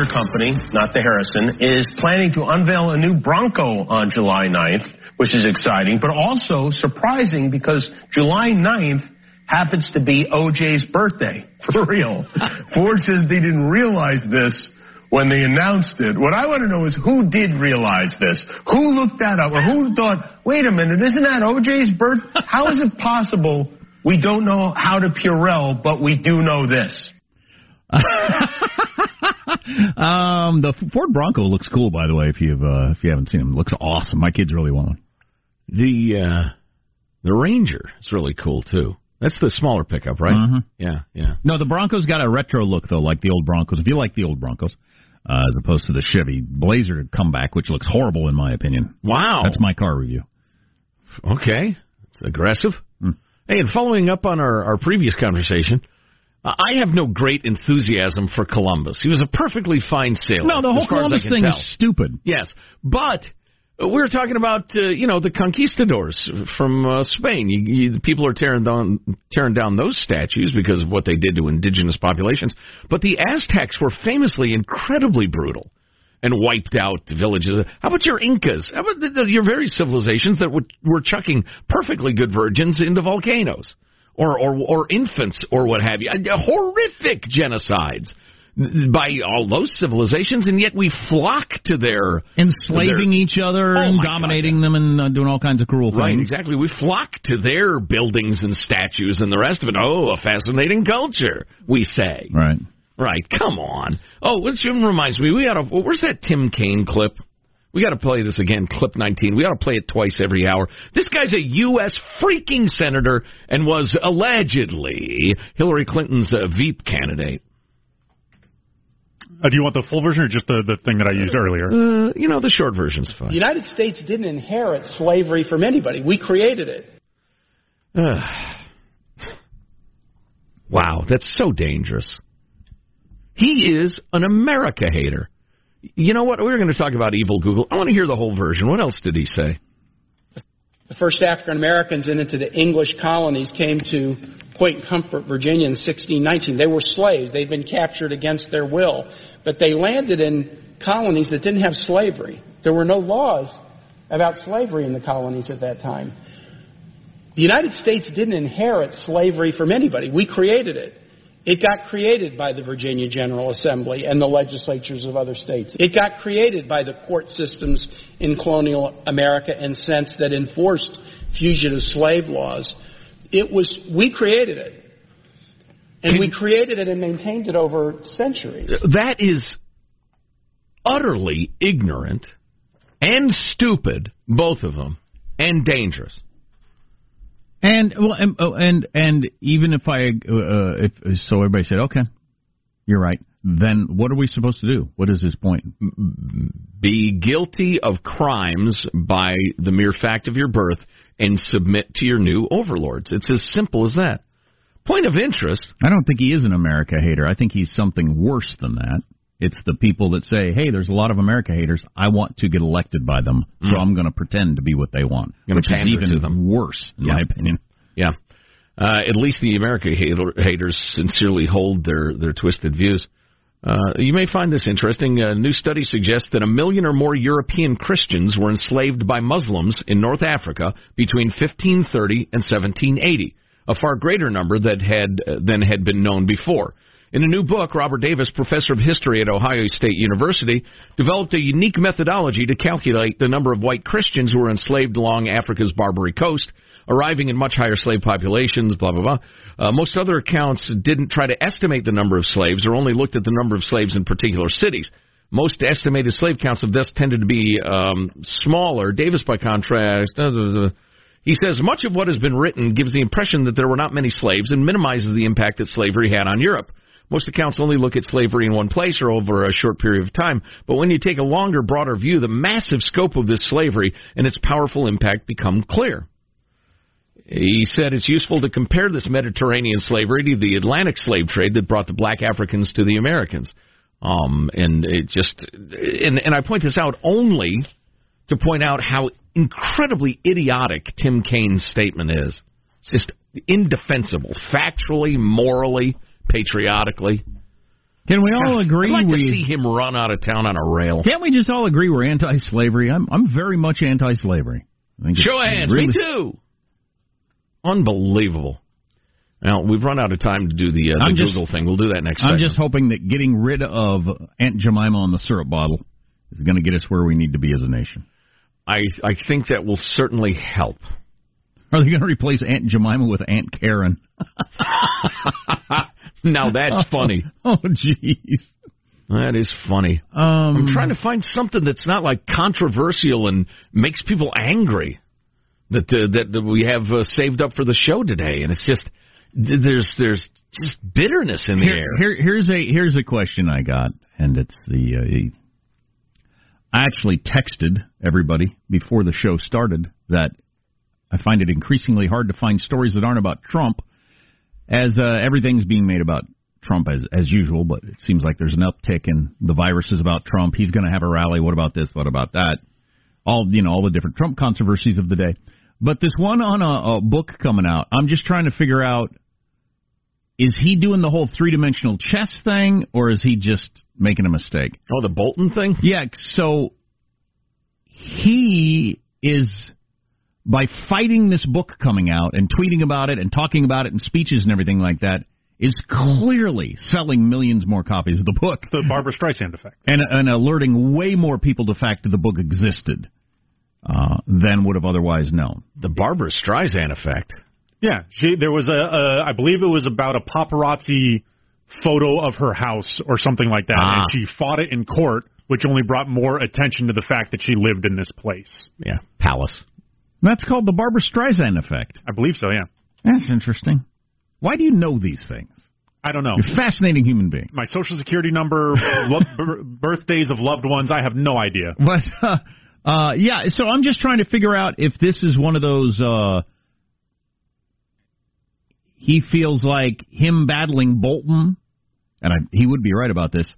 Motor company, not the Harrison, is planning to unveil a new Bronco on July 9th, which is exciting, but also surprising because July 9th happens to be OJ's birthday. For real. Ford says they didn't realize this when they announced it. What I want to know is who did realize this? Who looked that up? Or who thought, wait a minute, isn't that OJ's birth? How is it possible we don't know how to Purell, but we do know this? um, the Ford Bronco looks cool, by the way. If you've uh, if you haven't seen them, it looks awesome. My kids really want one. The uh, the Ranger is really cool too. That's the smaller pickup, right? Mhm. Yeah, yeah. No, the Bronco's got a retro look though, like the old Broncos. If you like the old Broncos, uh, as opposed to the Chevy Blazer comeback, which looks horrible in my opinion. Wow. That's my car review. Okay, it's aggressive. Hey, and following up on our, our previous conversation, I have no great enthusiasm for Columbus. He was a perfectly fine sailor. No, the whole as far as I Columbus thing tell. is stupid. Yes, but uh, we were talking about uh, you know the conquistadors from uh, Spain. You, you, the people are tearing down tearing down those statues because of what they did to indigenous populations. But the Aztecs were famously incredibly brutal and wiped out villages. How about your Incas? How about the, the, your very civilizations that were, were chucking perfectly good virgins into volcanoes? Or, or, or infants, or what have you. Uh, Horrific genocides by all those civilizations, and yet we flock to their Enslaving their- each other Oh, and dominating them and uh, doing all kinds of cruel Right, things. exactly. We flock to their buildings and statues and the rest of it. Oh, a fascinating culture, we say. Right. Right. Come on. Oh, which reminds me, we got to. Where's that Tim Kaine clip? We got to play this again. Clip 19. We got to play it twice every hour. This guy's a U.S. freaking senator and was allegedly Hillary Clinton's uh, Veep candidate. Uh, do you want the full version or just the, the thing that I used earlier? Uh, you know, the short version's fine. The United States didn't inherit slavery from anybody. We created it. Uh, Wow, that's so dangerous. He is an America hater. You know what? We're going to talk about evil Google. I want to hear the whole version. What else did he say? The first African Americans into the English colonies came to Point Comfort, Virginia in 1619. They were slaves. They'd been captured against their will. But they landed in colonies that didn't have slavery. There were no laws about slavery in the colonies at that time. The United States didn't inherit slavery from anybody. We created it. It got created by the Virginia General Assembly and the legislatures of other states. It got created by the court systems in colonial America and sense that enforced fugitive slave laws. It was we created it. And we created it and maintained it over centuries. That is utterly ignorant and stupid, both of them, and dangerous. And well, and oh, and, and even if I, uh, if so, everybody said, okay, you're right. Then what are we supposed to do? What is his point? Be guilty of crimes by the mere fact of your birth and submit to your new overlords. It's as simple as that. Point of interest. I don't think he is an America hater. I think he's something worse than that. It's the people that say, "Hey, there's a lot of America haters. I want to get elected by them, so Mm. I'm going to pretend to be what they want," which is even to them. worse, in Yeah. my opinion. Yeah. Uh, at least the America hater, haters sincerely hold their, their twisted views. Uh, you may find this interesting. A new study suggests that a million or more European Christians were enslaved by Muslims in North Africa between 1530 and 1780, a far greater number that had, uh, than had been known before. In a new book, Robert Davis, professor of history at Ohio State University, developed a unique methodology to calculate the number of white Christians who were enslaved along Africa's Barbary coast, arriving in much higher slave populations, blah, blah, blah. Uh, most other accounts didn't try to estimate the number of slaves or only looked at the number of slaves in particular cities. Most estimated slave counts of this tended to be um, smaller. Davis, by contrast, uh, uh, he says much of what has been written gives the impression that there were not many slaves and minimizes the impact that slavery had on Europe. Most accounts only look at slavery in one place or over a short period of time, but when you take a longer, broader view, the massive scope of this slavery and its powerful impact become clear. He said it's useful to compare this Mediterranean slavery to the Atlantic slave trade that brought the black Africans to the Americans. Um, and it just, and, and I point this out only to point out how incredibly idiotic Tim Kaine's statement is. It's just indefensible, factually, morally, patriotically. Can we all agree I'd like we to see him run out of town on a rail. Can't we just all agree we're anti-slavery? I'm I'm very much anti-slavery. Show of hands. really- Me too. Unbelievable. Now we've run out of time to do the, uh, the just- Google thing. We'll do that next. I'm segment. just hoping that getting rid of Aunt Jemima on the syrup bottle is going to get us where we need to be as a nation. I I think that will certainly help. Are they going to replace Aunt Jemima with Aunt Karen? now that's funny. Oh, jeez. That is funny. Um, I'm trying to find something that's not like controversial and makes people angry that uh, that, that we have uh, saved up for the show today, and it's just there's there's just bitterness in the Here, air. here, here's a here's a question I got, and it's the. Uh, I actually texted everybody before the show started that I find it increasingly hard to find stories that aren't about Trump, as uh, everything's being made about Trump as as usual. But it seems like there's an uptick in the virus is about Trump. He's going to have a rally. What about this? What about that? All you know, all the different Trump controversies of the day. But this one on a, a book coming out, I'm just trying to figure out is he doing the whole three dimensional chess thing, or is he just making a mistake? Oh, the Bolton thing? Yeah, so he is by fighting this book coming out and tweeting about it and talking about it in speeches and everything like that is clearly selling millions more copies of the book. The Barbra Streisand effect. And, and alerting way more people to the fact that the book existed uh, than would have otherwise known. The Barbra Streisand effect. Yeah, she there was a, a I believe it was about a paparazzi photo of her house or something like that, Ah. and she fought it in court, which only brought more attention to the fact that she lived in this place. Yeah, palace. That's called the Barbra Streisand effect. I believe so. Yeah, That's interesting. Why do you know these things? I don't know. You're a fascinating human being. My social security number, lo- b- birthdays of loved ones, I have no idea. But uh, uh, yeah, so I'm just trying to figure out if this is one of those. Uh, he feels like him battling Bolton, and I, he would be right about this,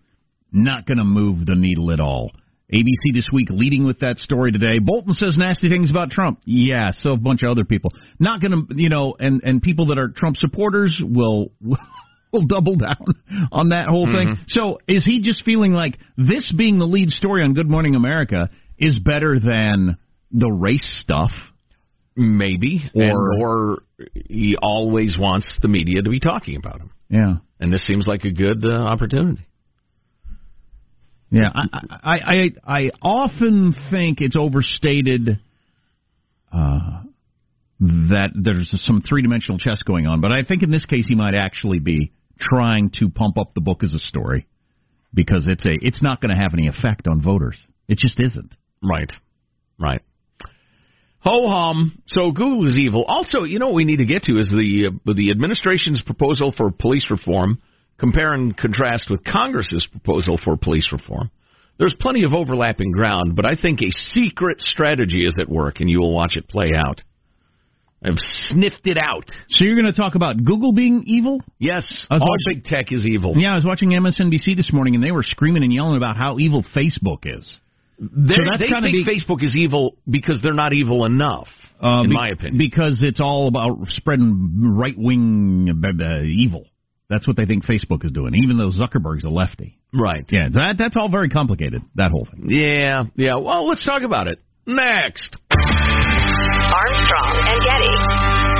not going to move the needle at all. ABC this week leading with that story today. Bolton says nasty things about Trump. Yeah, so a bunch of other people. Not going to, you know, and and people that are Trump supporters will will double down on that whole thing. Mm-hmm. So is he just feeling like this being the lead story on Good Morning America is better than the race stuff? Maybe, Or- and, or he always wants the media to be talking about him, Yeah. and this seems like a good uh, opportunity. Yeah, I, I I I often think it's overstated uh, that there's some three dimensional chess going on, but I think in this case he might actually be trying to pump up the book as a story because it's a it's not going to have any effect on voters. It just isn't. Right, right. Ho hum. So Google is evil. Also, you know what we need to get to is the uh, the administration's proposal for police reform. Compare and contrast with Congress's proposal for police reform. There's plenty of overlapping ground, but I think a secret strategy is at work, and you will watch it play out. I've sniffed it out. So you're going to talk about Google being evil? Yes, all watching- big tech is evil. Yeah, I was watching MSNBC this morning, and they were screaming and yelling about how evil Facebook is. They're- So that's they think be- Facebook is evil because they're not evil enough, Uh, in be- my opinion. Because it's all about spreading right wing uh, evil. That's what they think Facebook is doing, even though Zuckerberg's a lefty. Right. Yeah, that that's all very complicated. That whole thing. Yeah, yeah. Well, let's talk about it next. Armstrong and Getty.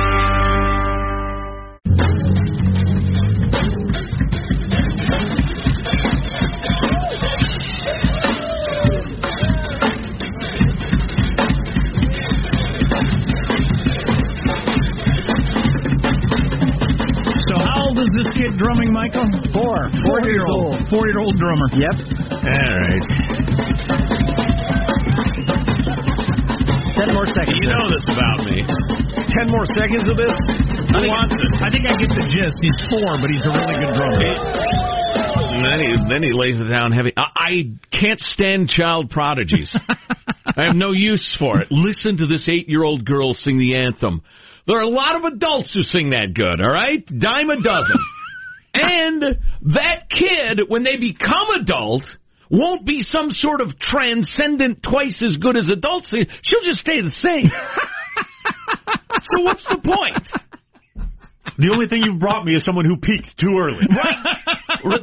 Old is this kid drumming, Michael? Four. Four years old. Four year old drummer. Yep. All right. Ten more seconds. You know this about me. Ten more seconds of this? Who I think, wants it? I think I get the gist. He's four, but he's a really good drummer. And then he, then he lays it down heavy. I, I can't stand child prodigies. I have no use for it. Listen to this eight-year-old girl sing the anthem. There are a lot of adults who sing that good, all right? Dime a dozen. and that kid, when they become adult, won't be some sort of transcendent, twice as good as adults. She'll just stay the same. so what's the point? The only thing you've brought me is someone who peaked too early.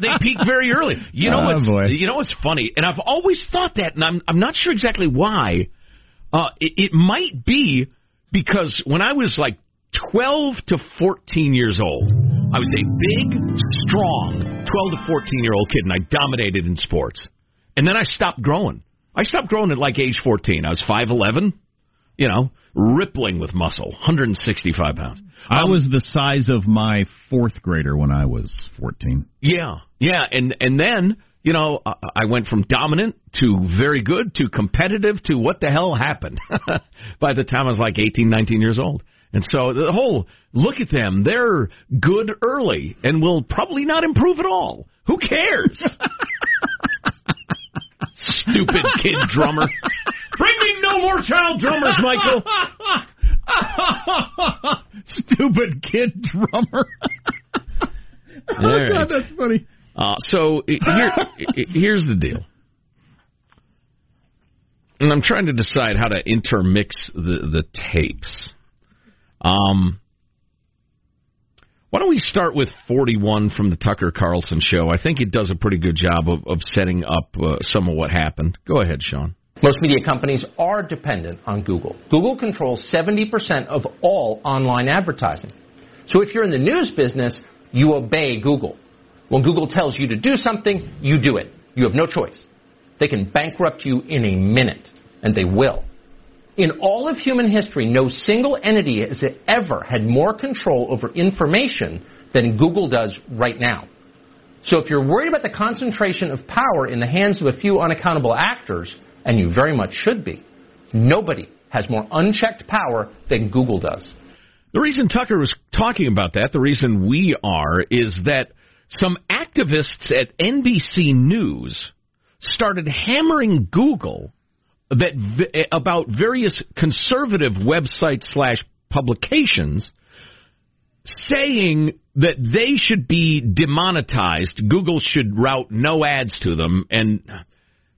they peak very early. You know Oh, what's boy. you know what's funny, and I've always thought that, and I'm I'm not sure exactly why. Uh, it, it might be because when I was like 12 to 14 years old, I was a big, strong 12 to 14 year old kid, and I dominated in sports. And then I stopped growing. I stopped growing at like age 14. I was 5'11", you know, rippling with muscle, 165 pounds. I um, was the size of my fourth grader when I was 14. Yeah, yeah, and and then you know I, I went from dominant to very good to competitive to what the hell happened by the time I was like 18, 19 years old. And so the whole look at them, they're good early and will probably not improve at all. Who cares? Stupid kid drummer. Bring me no more child drummers, Michael. Stupid kid drummer. All right. God, that's funny. Uh, so here, here's the deal. And I'm trying to decide how to intermix the, the tapes. Um, why don't we start with 41 from the Tucker Carlson show? I think it does a pretty good job of, of setting up uh, some of what happened. Go ahead, Sean. Most media companies are dependent on Google. Google controls 70% of all online advertising. So if you're in the news business, you obey Google. When Google tells you to do something, you do it. You have no choice. They can bankrupt you in a minute, and they will. In all of human history, no single entity has ever had more control over information than Google does right now. So if you're worried about the concentration of power in the hands of a few unaccountable actors, and you very much should be, nobody has more unchecked power than Google does. The reason Tucker was talking about that, the reason we are, is that some activists at NBC News started hammering Google that v- about various conservative websites slash publications saying that they should be demonetized. Google should route no ads to them, and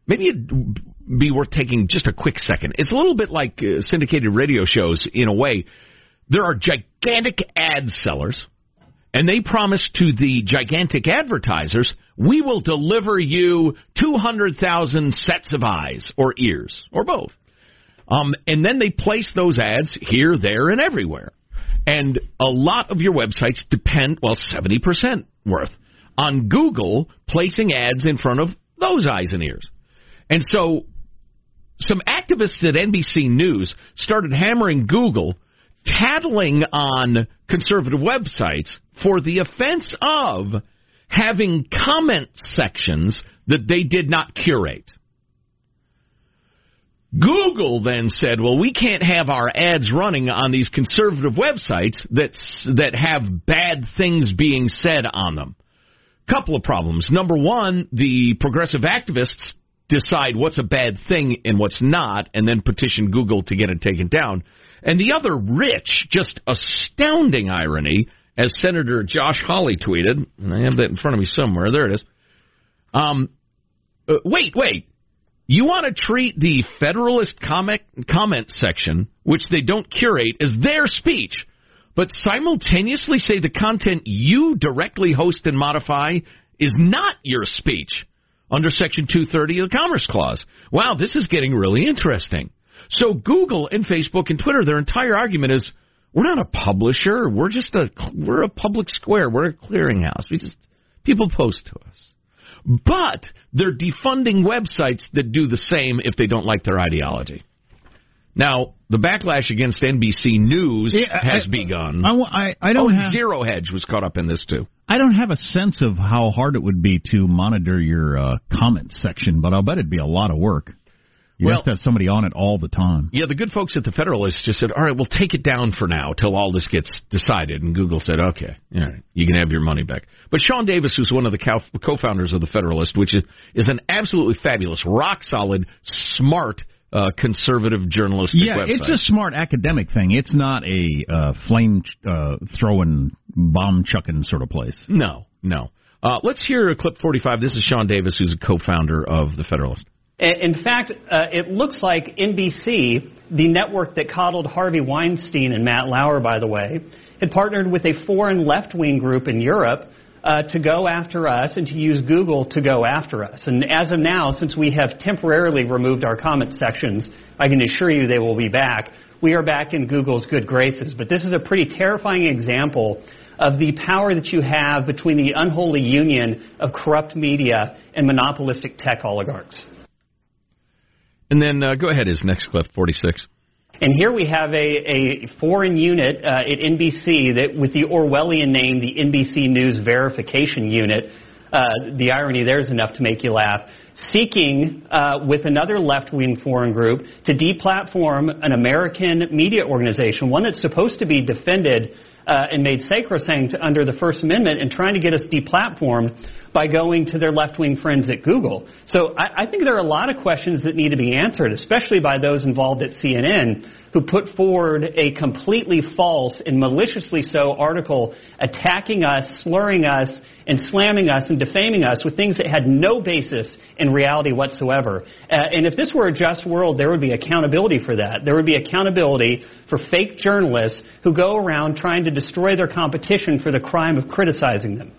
maybe it'd be worth taking just a quick second. It's a little bit like uh, syndicated radio shows in a way. There are gigantic ad sellers, and they promise to the gigantic advertisers, we will deliver you 200,000 sets of eyes or ears or both. Um, and then they place those ads here, there, and everywhere. And a lot of your websites depend, well, 70% worth, on Google placing ads in front of those eyes and ears. And so some activists at NBC News started hammering Google, tattling on conservative websites for the offense of having comment sections that they did not curate. Google then said, "Well, we can't have our ads running on these conservative websites that that have bad things being said on them." Couple of problems. Number one, the progressive activists decide what's a bad thing and what's not, and then petition Google to get it taken down. And the other rich, just astounding irony, as Senator Josh Hawley tweeted, and I have that in front of me somewhere. There it is. Um, uh, wait, wait. You want to treat the Federalist comment, comment section, which they don't curate, as their speech, but simultaneously say the content you directly host and modify is not your speech under Section 230 of the Commerce Clause. Wow, this is getting really interesting. So Google and Facebook and Twitter, their entire argument is we're not a publisher. We're just a we're a public square. We're a clearinghouse. We just people post to us. But they're defunding websites that do the same if they don't like their ideology. Now, the backlash against NBC News Yeah, I- has begun. I, I, I don't oh, have. Zero Hedge was caught up in this too. I don't have a sense of how hard it would be to monitor your uh, comment section, but I'll bet it'd be a lot of work. You Well- have to have somebody on it all the time. Yeah, the good folks at the Federalist just said, "All right, we'll take it down for now till all this gets decided." And Google said, "Okay, all right, you can have your money back." But Sean Davis, who's one of the co- co-founders of the Federalist, which is is an absolutely fabulous, rock solid, smart, uh, conservative journalistic Yeah, website. it's a smart academic thing. It's not a uh, flame uh, throwing, bomb chucking sort of place. no, no. Uh, let's hear a clip 45. This is Sean Davis, who's a co-founder of the Federalist. In fact, uh, it looks like NBC, the network that coddled Harvey Weinstein and Matt Lauer, by the way, had partnered with a foreign left wing group in Europe uh, to go after us and to use Google to go after us. And as of now, since we have temporarily removed our comment sections, I can assure you they will be back. We are back in Google's good graces. But this is a pretty terrifying example of the power that you have between the unholy union of corrupt media and monopolistic tech oligarchs. And then uh, go ahead, his next clip 46. And here we have a, a foreign unit uh, at NBC that, with the Orwellian name, the NBC News Verification Unit. Uh, the irony there is enough to make you laugh. Seeking, uh, with another left-wing foreign group, to deplatform an American media organization, one that's supposed to be defended uh, and made sacrosanct under the First Amendment, and trying to get us deplatformed by going to their left-wing friends at Google. So I, I think there are a lot of questions that need to be answered, especially by those involved at CNN, who put forward a completely false and maliciously so article attacking us, slurring us, and slamming us and defaming us with things that had no basis in reality whatsoever. Uh, and if this were a just world, there would be accountability for that. There would be accountability for fake journalists who go around trying to destroy their competition for the crime of criticizing them.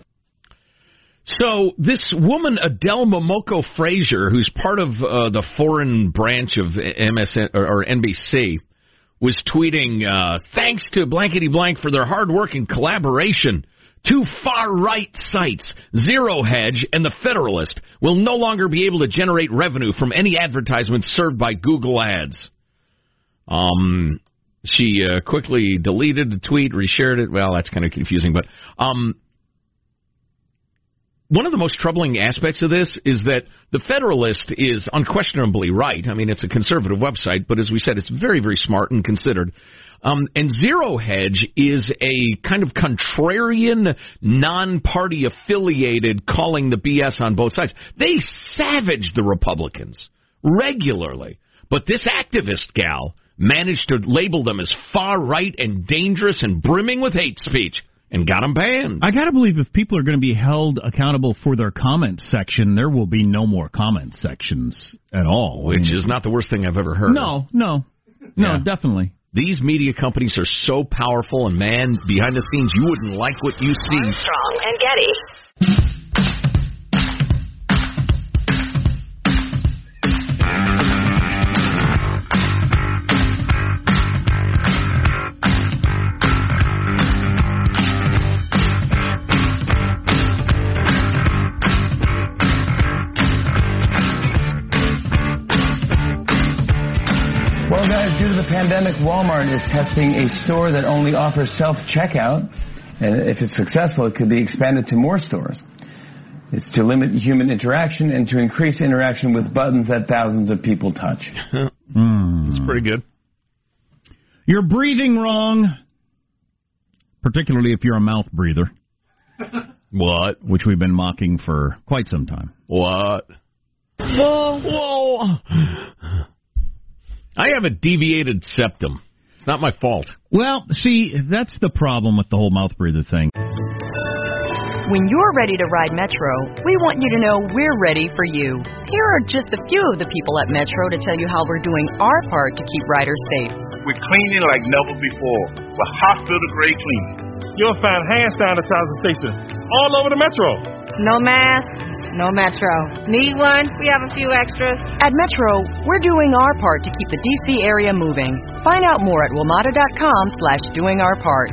So this woman Adele Momoko Fraser, who's part of uh, the foreign branch of MSN or, NBC, was tweeting, uh, "Thanks to blankety blank for their hard work and collaboration." Two far right sites, Zero Hedge and The Federalist, will no longer be able to generate revenue from any advertisements served by Google Ads. Um, she uh, quickly deleted the tweet, reshared it. Well, that's kind of confusing, but um, one of the most troubling aspects of this is that the Federalist is unquestionably right. I mean, it's a conservative website, but as we said, it's very, very smart and considered. Um, and Zero Hedge is a kind of contrarian, non-party affiliated, calling the BS on both sides. They savage the Republicans regularly, but this activist gal managed to label them as far right and dangerous and brimming with hate speech and got them banned. I got to believe if people are going to be held accountable for their comment section, there will be no more comment sections at all. I Which mean, is not the worst thing I've ever heard. no, no, no, Yeah. definitely. These media companies are so powerful, and man, behind the scenes, you wouldn't like what you see. Armstrong and Getty. Pandemic, Walmart is testing a store that only offers self checkout. And uh, if it's successful, it could be expanded to more stores. It's to limit human interaction and to increase interaction with buttons that thousands of people touch. It's pretty good. You're breathing wrong, particularly if you're a mouth breather. What? Which we've been mocking for quite some time. What? Whoa, whoa. I have a deviated septum. It's not my fault. Well, see, that's the problem with the whole mouth breather thing. When you're ready to ride Metro, we want you to know we're ready for you. Here are just a few of the people at Metro to tell you how we're doing our part to keep riders safe. We're cleaning like never before with hospital grade cleaning. You'll find hand sanitizer stations all over the Metro. No mask, no Metro. Need one? We have a few extras. At Metro, we're doing our part to keep the DC area moving. Find out more at WMATA.com slash doing our part.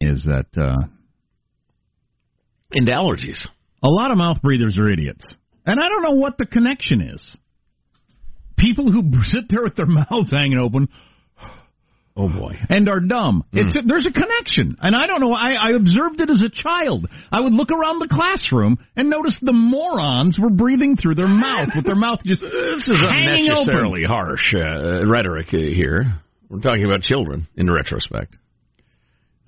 Is that uh, And allergies. a lot of mouth breathers are idiots, and I don't know what the connection is. People who sit there with their mouths hanging open. Oh boy, and are dumb. It's a, there's a connection, and I don't know. I, I observed it as a child. I would look around the classroom and notice the morons were breathing through their mouth with their mouth just This is hanging unnecessarily open. harsh uh, rhetoric here. We're talking about children in retrospect.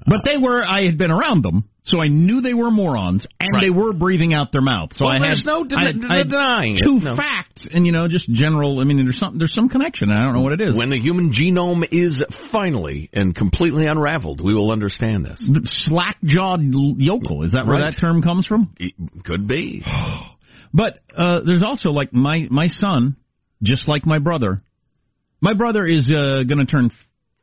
But they were. I had been around them, so I knew they were morons, and Right. they were breathing out their mouth. So Well, I there's had no den- I had- I had denying it, two no. facts, and you know, just general. I mean, there's some there's some connection. I don't know what it is. When the human genome is finally and completely unraveled, we will understand this. Slack jawed yokel is that where Right. that term comes from? It Could be. But uh, there's also like my my son, just like my brother. My brother is uh, going to turn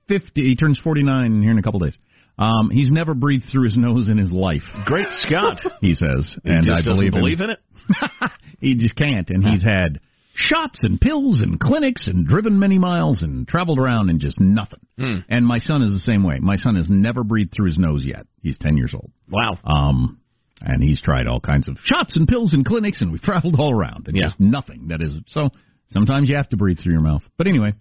fifty. He turns forty nine here in a couple days. Um, he's never breathed through his nose in his life. Great Scott. he says, He and just I believe believe in it. he just can't, and he's had shots and pills and clinics and driven many miles and traveled around and just nothing. Hmm. And my son is the same way. My son has never breathed through his nose yet. He's ten years old. Wow. Um, and he's tried all kinds of shots and pills and clinics, and we've traveled all around, and Yeah. just nothing. That is so. Sometimes you have to breathe through your mouth. But anyway,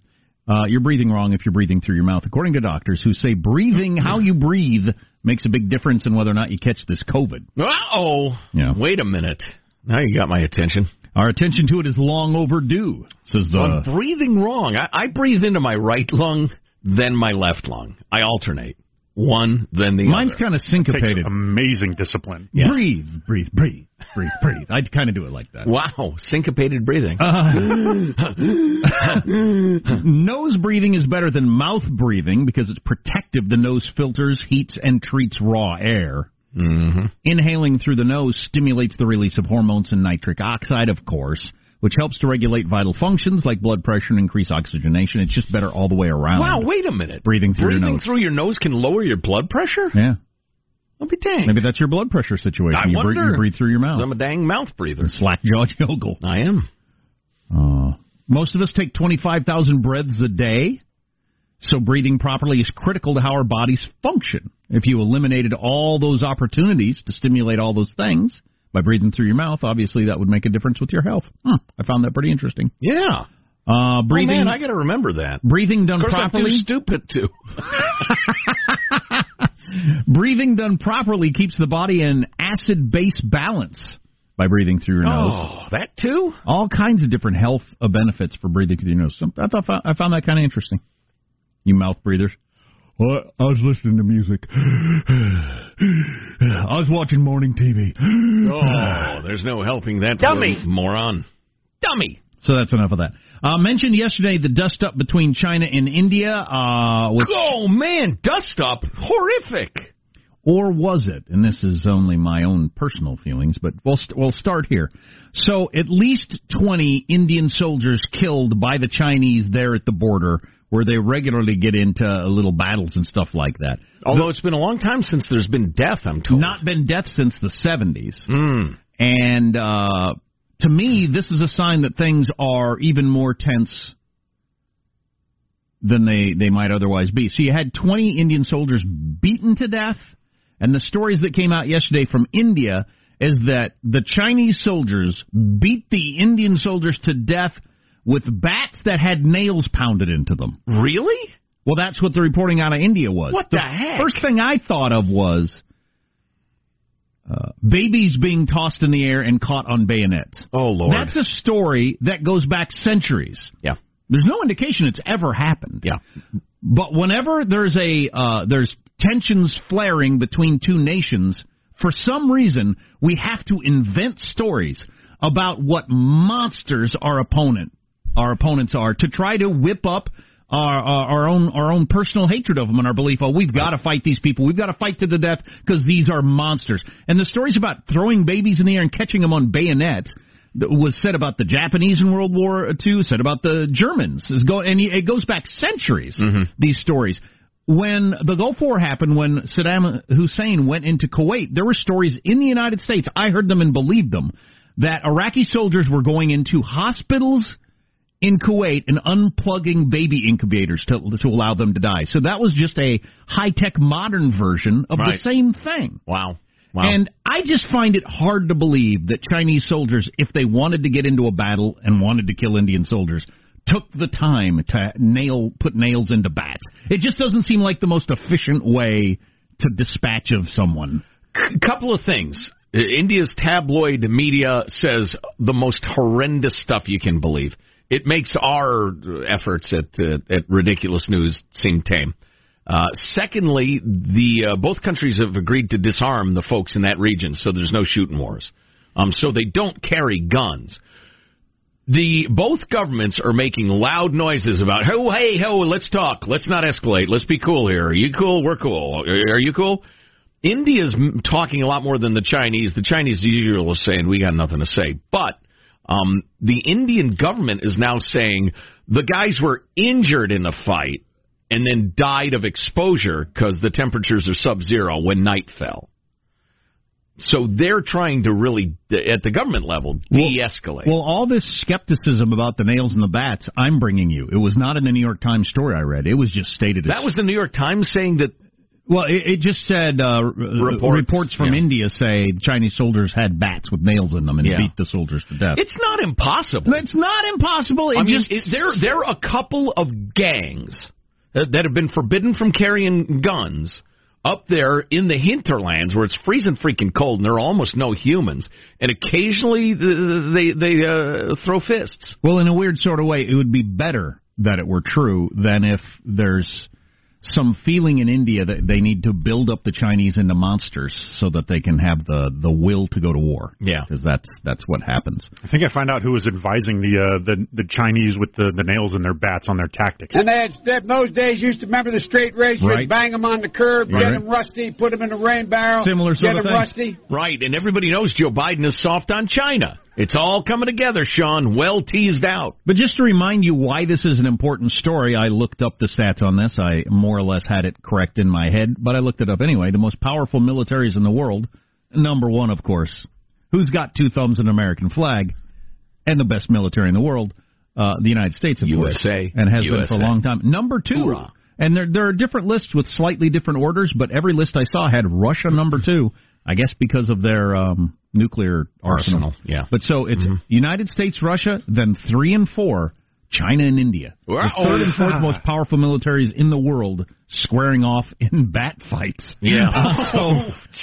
uh, you're breathing wrong if you're breathing through your mouth, according to doctors who say breathing how you breathe makes a big difference in whether or not you catch this COVID. Oh, Yeah. wait a minute. Now you got my attention. Our attention to it is long overdue, says the. I'm breathing wrong. I, I breathe into my right lung, then my left lung. I alternate. One, then the Mine's other. kind of syncopated. Takes amazing discipline. Yeah. Breathe, breathe, breathe, breathe, breathe. I'd kind of do it like that. Wow, syncopated breathing. nose breathing is better than mouth breathing because it's protective. The nose filters, heats, and treats raw air. Mm-hmm. Inhaling through the nose stimulates the release of hormones and nitric oxide, of course, which helps to regulate vital functions like blood pressure and increase oxygenation. It's just better all the way around. Wow, wait a minute. Breathing through your nose. through your nose can lower your blood pressure? Yeah. I'll be dang. Maybe that's your blood pressure situation. I you, breathe, wonder. you breathe through your mouth. I'm a dang mouth breather. Slack jawed yokel. I am. Uh, most of us take 25,000 breaths a day, so breathing properly is critical to how our bodies function. If you eliminated all those opportunities to stimulate all those things by breathing through your mouth, obviously that would make a difference with your health. Hmm, I found that pretty interesting. Yeah. Uh, breathing. Oh, man, I got to remember that. Breathing done properly. Stupid to. breathing done of course, properly. I'm too breathing done properly keeps the body in acid base balance by breathing through your nose. Oh, that too. All kinds of different health uh, benefits for breathing through your nose. Some, I thought I found that kind of interesting. You mouth breathers. Well, I was listening to music. I was watching morning TV. Oh, there's no helping that Dummy. little moron. Dummy. So that's enough of that. Uh, mentioned yesterday the dust up between China and India. Uh, which, Oh man, dust up, horrific. or was it? And this is only my own personal feelings, but we'll st- we'll start here. So at least twenty Indian soldiers killed by the Chinese there at the border, where they regularly get into little battles and stuff like that. Although it's been a long time since there's been death, I'm told. Not been death since the seventies. Mm. And uh, to me, this is a sign that things are even more tense than they, they might otherwise be. So you had 20 Indian soldiers beaten to death, and the stories that came out yesterday from India is that the Chinese soldiers beat the Indian soldiers to death with bats that had nails pounded into them. Really? Well, that's what the reporting out of India was. What the heck? First thing I thought of was uh, babies being tossed in the air and caught on bayonets. Oh Lord. That's a story that goes back centuries. Yeah. There's no indication it's ever happened. Yeah. But whenever there's a uh, there's tensions flaring between two nations, for some reason we have to invent stories about what monsters our opponent our opponents are to try to whip up our, our, our own our own personal hatred of them and our belief, oh, we've got to fight these people, we've got to fight to the death because these are monsters. And the stories about throwing babies in the air and catching them on bayonets that was said about the Japanese in World War II, said about the Germans, is go and it goes back centuries. Mm-hmm. These stories. When the Gulf War happened, when Saddam Hussein went into Kuwait, there were stories in the United States. I heard them and believed them that Iraqi soldiers were going into hospitals in Kuwait and unplugging baby incubators to to allow them to die. So that was just a high tech modern version of the same thing. Wow. Wow. And I just find it hard to believe that Chinese soldiers, if they wanted to get into a battle and wanted to kill Indian soldiers, took the time to nail put nails into bats. It just doesn't seem like the most efficient way to dispatch of someone. C- couple of things. India's tabloid media says the most horrendous stuff you can believe. It makes our efforts at uh, at ridiculous news seem tame. Uh, secondly, the uh, both countries have agreed to disarm the folks in that region, so there's no shooting wars. Um, so they don't carry guns. The both governments are making loud noises about, oh, hey, ho, let's talk, let's not escalate, let's be cool here. Are you cool? We're cool. Are you cool? India's talking a lot more than the Chinese. The Chinese usually are saying we got nothing to say, but um, the Indian government is now saying the guys were injured in the fight and then died of exposure because the temperatures are sub-zero when night fell. So they're trying to really, at the government level, de-escalate. Well, all this skepticism about the nails and the bats, I'm bringing you. It was not in the New York Times story I read. It was just stated. that was the New York Times saying that well, it, it just said uh, reports, reports from yeah. India say Chinese soldiers had bats with nails in them and Yeah. beat the soldiers to death. it's not impossible. It's not impossible. It I mean, just it, there there are a couple of gangs that, that have been forbidden from carrying guns up there in the hinterlands where it's freezing freaking cold and there are almost no humans, and occasionally th- they they uh, throw fists. Well, in a weird sort of way, it would be better that it were true than if there's some feeling in India that they need to build up the Chinese into monsters so that they can have the the will to go to war. Yeah. because that's that's what happens. I think I found out who was advising the uh, the the Chinese with the, the nails in their bats on their tactics. And they had step those days used to remember the straight race, Right. you'd bang them on the curb, Right. get them rusty, put them in a rain barrel, Similar get sort of them thing. rusty. Right, and everybody knows Joe Biden is soft on China. It's all coming together, Sean. Well teased out. But just to remind you why this is an important story, I looked up the stats on this. I more or less had it correct in my head, but I looked it up anyway. The most powerful militaries in the world, number one, of course. Who's got two thumbs and an American flag? And the best military in the world, uh, the United States, of course, USA. and has been for a long time. Number two, Hoorah. and there there are different lists with slightly different orders, but every list I saw had Russia number two. I guess because of their um, nuclear arsenal. Arsenal, yeah. But so it's Mm-hmm. United States, Russia, then three and four, China and India, the Wow. third and fourth most powerful militaries in the world, squaring off in bat fights. Yeah. Uh, so,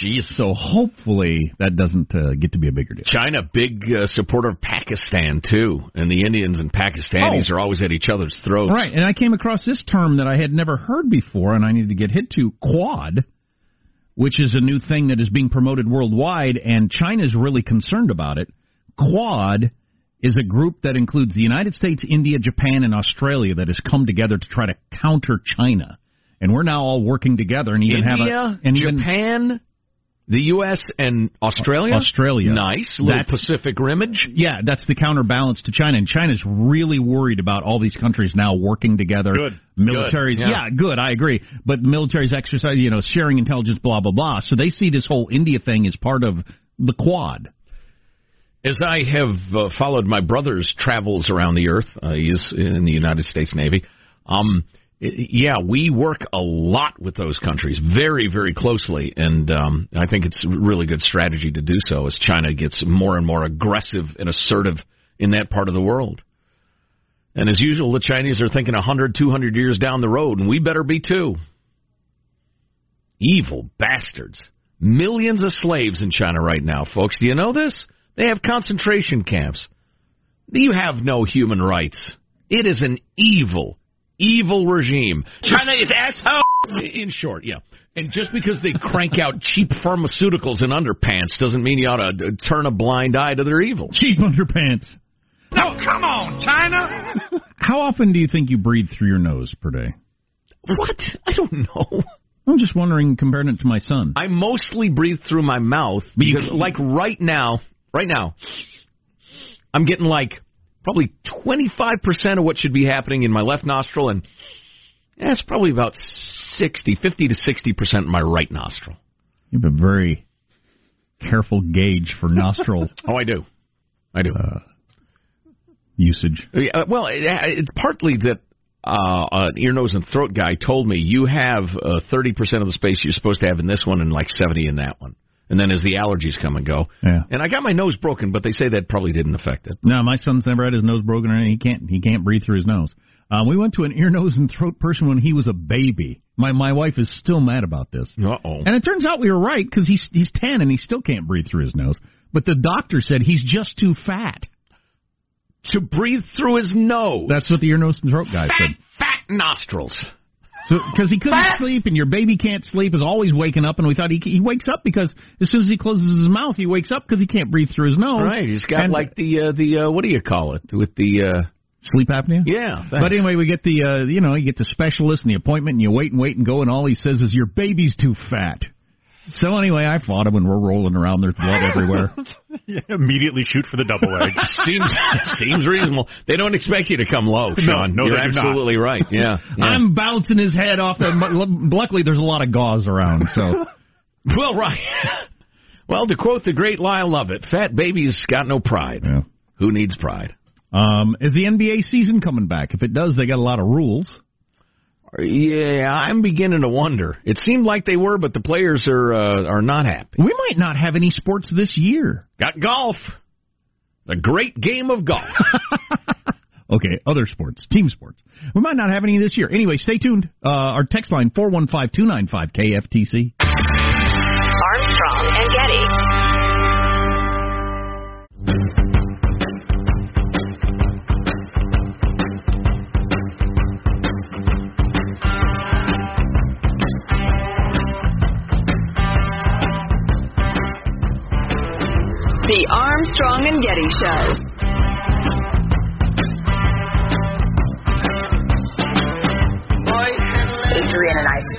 Jeez. so hopefully that doesn't uh, get to be a bigger deal. China, big uh, supporter of Pakistan too, and the Indians and Pakistanis Oh. are always at each other's throats. Right, and I came across this term that I had never heard before, and I needed to get hit to Quad, which is a new thing that is being promoted worldwide, and China's really concerned about it. Quad is a group that includes the United States, India, Japan, and Australia that has come together to try to counter China, and we're now all working together and even India, have a and even Japan, the U.S. and Australia. Australia. nice little That's- Pacific rimage. Yeah, that's the counterbalance to China, and China's really worried about all these countries now working together. Good. Militaries, Good, yeah. yeah. good, I agree. But militaries exercise, you know, sharing intelligence, blah blah blah. So they see this whole India thing as part of the Quad. As I have uh, followed my brother's travels around the earth, uh, he is in the United States Navy. Um, yeah, we work a lot with those countries, very, very closely, and um, I think it's really good strategy to do so as China gets more and more aggressive and assertive in that part of the world. And as usual, the Chinese are thinking 100, 200 years down the road, and we better be too. Evil bastards. Millions of slaves in China right now, folks. Do you know this? They have concentration camps. You have no human rights. It is an evil, evil regime. China is asshole. In short, yeah. And just because they crank out cheap pharmaceuticals and underpants doesn't mean you ought to uh, turn a blind eye to their evil. Cheap underpants. No, come on, China! How often do you think you breathe through your nose per day? What? I don't know. I'm just wondering, comparing it to my son. I mostly breathe through my mouth because, like right now, right now, I'm getting like probably 25% of what should be happening in my left nostril, and it's probably about 60, 50 to 60% in my right nostril. You have a very careful gauge for nostril Oh, I do. I do. Uh, usage. Yeah, well, it, it's partly that uh, an ear, nose, and throat guy told me you have uh, 30% of the space you're supposed to have in this one and like 70 in that one. And then as the allergies come and go. Yeah. And I got my nose broken, but they say that probably didn't affect it. No, my son's never had his nose broken, or anything. he can't. He can't breathe through his nose. Um, we went to an ear, nose, and throat person when he was a baby. My my wife is still mad about this. Uh oh. And it turns out we were right because he's he's ten and he still can't breathe through his nose. But the doctor said he's just too fat. To breathe through his nose. That's what the ear, nose, and throat guy fat, said. fat nostrils. Because he couldn't sleep, and your baby can't sleep, is always waking up, and we thought he he wakes up because as soon as he closes his mouth, he wakes up because he can't breathe through his nose. Right. He's got And- like the uh, the uh, what do you call it with the uh, sleep apnea. yeah. But anyway, we get the uh, you know you get the specialist and the appointment, and you wait and wait and go, and all he says is your baby's too fat. So anyway, I fought him, and we're rolling around. There's blood everywhere. Immediately shoot for the double leg. seems seems reasonable. They don't expect you to come low, Sean. no, You're they do not. absolutely right. Yeah. yeah. I'm bouncing his head off. The, luckily, there's a lot of gauze around, so Well, right. well, to quote the great Lyle Lovett, "Fat baby's got no pride. Yeah. Who needs pride?" um, is the NBA season coming back? If it does, they got a lot of rules. Yeah, I'm beginning to wonder. It seemed like they were, but the players are uh, are not happy. We might not have any sports this year. Got golf, the great game of golf. Okay, other sports, team sports. We might not have any this year. Anyway, stay tuned. Uh, our text line four one five two nine five KFTC. Armstrong and Getty Show.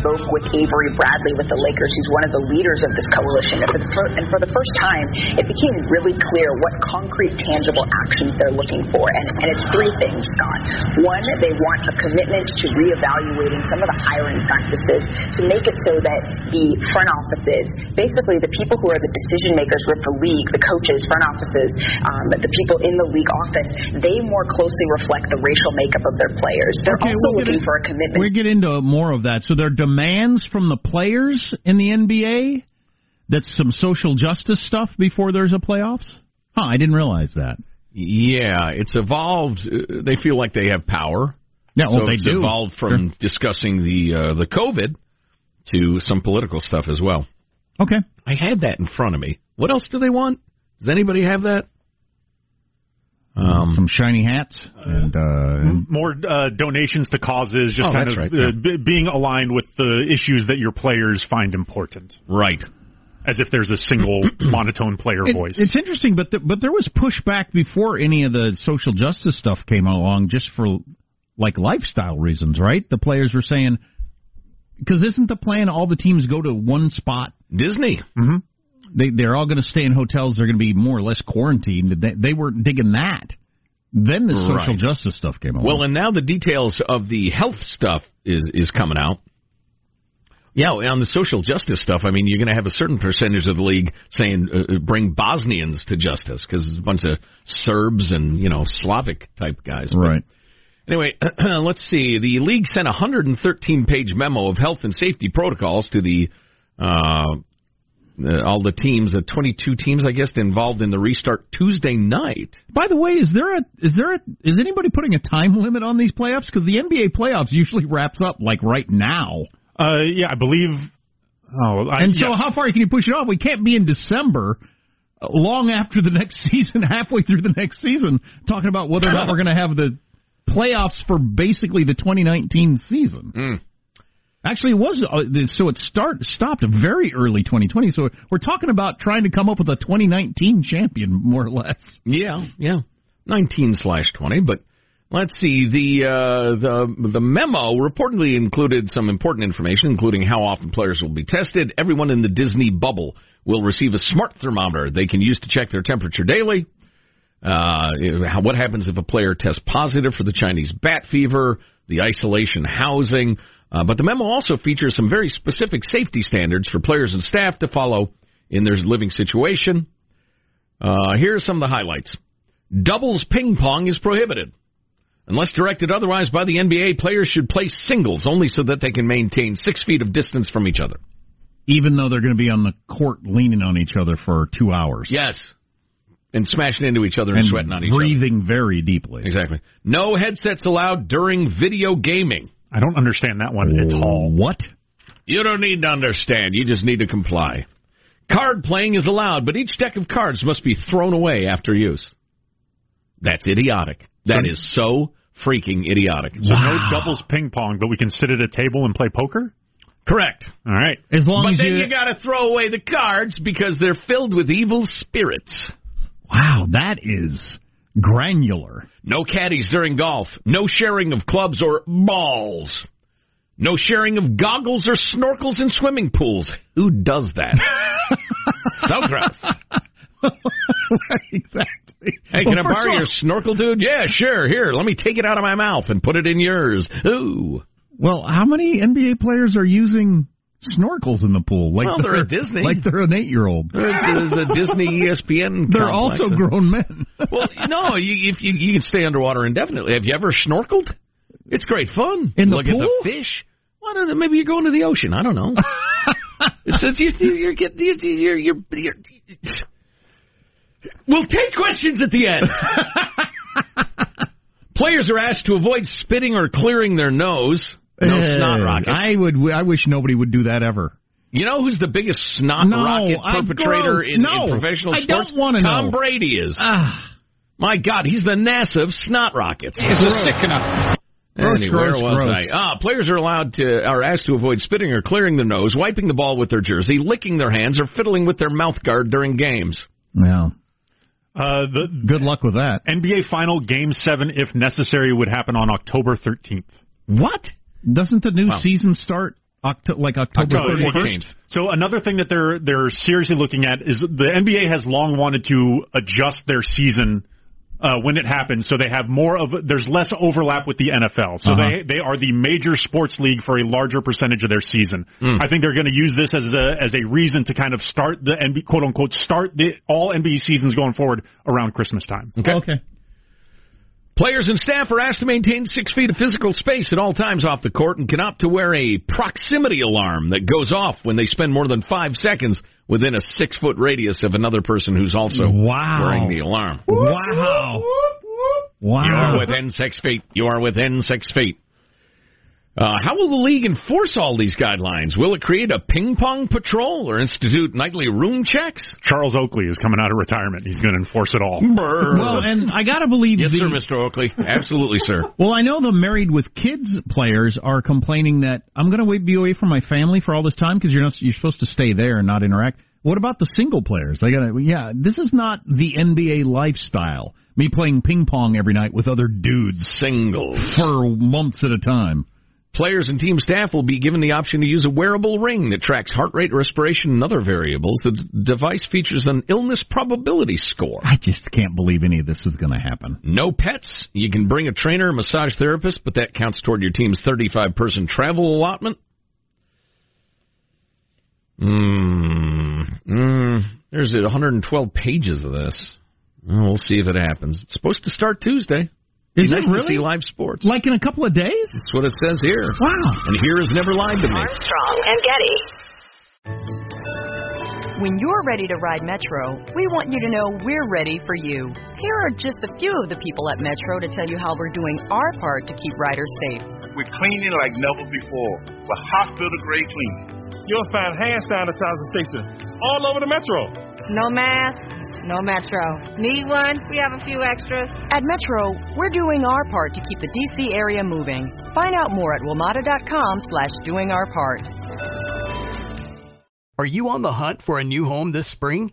Spoke with Avery Bradley with the Lakers, who's one of the leaders of this coalition. And for the, fir- and for the first time, it became really clear what concrete, tangible actions they're looking for. And, and it's three things, Scott. One, they want a commitment to reevaluating some of the hiring practices to make it so that the front offices, basically the people who are the decision makers with the league, the coaches, front offices, um, the people in the league office, they more closely reflect the racial makeup of their players. They're Okay, also we'll looking in- for a commitment We get into more of that. So there are demands from the players in the NBA. That's some social justice stuff before there's a playoffs. Huh? I didn't realize that. Yeah, it's evolved. uh, They feel like they have power. Yeah, well, so they it's do. evolved from Sure. discussing the uh, the COVID to some political stuff as well. Okay. I had that in front of me. What else do they want? Does anybody have that? Um, Some shiny hats and, uh, and More uh, donations to causes, just Oh, kind of right, uh, yeah. b- being aligned with the issues that your players find important. Right. As if there's a single monotone player It- voice. It's interesting, but the, but there was pushback before any of the social justice stuff came along, just for like lifestyle reasons, right? The players were saying because isn't the plan all the teams go to one spot? Disney. Mm-hmm. They they're all going to stay in hotels. They're going to be more or less quarantined. They, they were digging that. Then the social Right. justice stuff came along. Well, and now the details of the health stuff is is coming out. Yeah, on the social justice stuff, I mean, you're going to have a certain percentage of the league saying uh, uh, bring Bosnians to justice because it's a bunch of Serbs and you know Slavic type guys. But right. Anyway, let's see. The league sent a 113 page memo of health and safety protocols to the uh, uh, all the teams, the 22 teams, I guess, involved in the restart Tuesday night. By the way, is there a is there a is anybody putting a time limit on these playoffs? Because the NBA playoffs usually wraps up like right now. Uh, yeah, I believe. Oh, I, and so yes. how far can you push it off? We can't be in December, uh, long after the next season, halfway through the next season, talking about whether or not we're going to have the playoffs for basically the 2019 season. Mm. Actually, it was uh, so it start stopped very early 2020. So we're talking about trying to come up with a 2019 champion, more or less. Yeah, yeah, 19 slash 20. But let's see. The uh, the the memo reportedly included some important information, including how often players will be tested. Everyone in the Disney bubble will receive a smart thermometer they can use to check their temperature daily. Uh, what happens if a player tests positive for the Chinese bat fever, the isolation housing. Uh, but the memo also features some very specific safety standards for players and staff to follow in their living situation. Uh, here are some of the highlights. Doubles ping pong is prohibited. Unless directed otherwise by the NBA, players should play singles only so that they can maintain six feet of distance from each other. Even though they're going to be on the court leaning on each other for two hours. Yes. And smashing into each other and, And sweating on each other. breathing very deeply. Exactly. No headsets allowed during video gaming. I don't understand that one at all. What? You don't need to understand. You just need to comply. Card playing is allowed, but each deck of cards must be thrown away after use. That's idiotic. That is so freaking idiotic. So no doubles ping pong, but we can sit at a table and play poker. Correct. All right. As long but as then you, you got to throw away the cards because they're filled with evil spirits. wow, that is granular. No caddies during golf. No sharing of clubs or balls. No sharing of goggles or snorkels in swimming pools. Who does that? so gross. right, exactly. Hey, Well, can I borrow all- your snorkel, dude? Yeah, sure. Here, let me take it out of my mouth and put it in yours. Ooh. Well, how many NBA players are using snorkels in the pool? Like Well, they're at Disney. Like they're an eight-year-old. They're at the, the Disney ESPN. They're also grown men. Well, no, you, if you you can stay underwater indefinitely. Have you ever snorkeled? It's great fun. In the Look pool? at the fish. It? Maybe you're going to the ocean. I don't know. it's, you're, you're, getting- you're, you're, you're, We'll take questions at the end. Players are asked to avoid spitting or clearing their nose. No Uh, snot rockets. I would. I wish nobody would do that ever. You know who's the biggest snot No, rocket perpetrator gross. in, No, in professional I don't sports? wanna Tom. Brady is. Ah, My God, he's the NASA of snot rockets. It's a sickener. Gross, Anyway, gross, where was gross. I? Ah, players are allowed to are asked to avoid spitting or clearing their nose, wiping the ball with their jersey, licking their hands, or fiddling with their mouth guard during games. yeah. Uh, the Good luck with that. NBA final game seven, if necessary, would happen on October 13th. What? Doesn't the new Wow. season start Octo- like October October 31st? 1st. So another thing that they're they're seriously looking at is the NBA has long wanted to adjust their season uh, when it happens, so they have more of there's less overlap with the NFL. So Uh-huh. they they are the major sports league for a larger percentage of their season. I think they're going to use this as a as a reason to kind of start the NBA quote unquote start the all NBA seasons going forward around Christmas time. Okay. Okay. Players and staff are asked to maintain six feet of physical space at all times off the court and can opt to wear a proximity alarm that goes off when they spend more than five seconds within a six foot radius of another person who's also Wow. wearing the alarm. Wow. Wow. You are within six feet. You are within six feet. Uh, how will the league enforce all these guidelines? Will it create a ping pong patrol or institute nightly room checks? Charles Oakley is coming out of retirement. He's going to enforce it all. Well, and I got to believe Yes, the, sir, Mr. Oakley. Absolutely, sir. Well, I know the married with kids players are complaining that I'm going to be away from my family for all this time because you're not you're supposed to stay there and not interact. What about the single players? They got to yeah. This is not the NBA lifestyle. Me playing ping pong every night with other dudes, singles for months at a time. Players and team staff will be given the option to use a wearable ring that tracks heart rate, respiration, and other variables. The d- device features an illness probability score. I just can't believe any of this is going to happen. No pets. You can bring a trainer or massage therapist, but that counts toward your team's 35 person travel allotment. Mm, mm, there's 112 pages of this. We'll see if it happens. It's supposed to start Tuesday. Be Is it nice to really? see live sports. Like in a couple of days? That's what it says here. Wow. And here is never lied to me. Armstrong and Getty. When you're ready to ride Metro, we want you to know we're ready for you. Here are just a few of the people at Metro to tell you how we're doing our part to keep riders safe. We're cleaning like never before with hospital grade cleaning. You'll find hand sanitizer stations all over the metro. No mask, no Metro. Need one? We have a few extras. At Metro, we're doing our part to keep the DC area moving. Find out more at WMATA.com slash doing our part. Are you on the hunt for a new home this spring,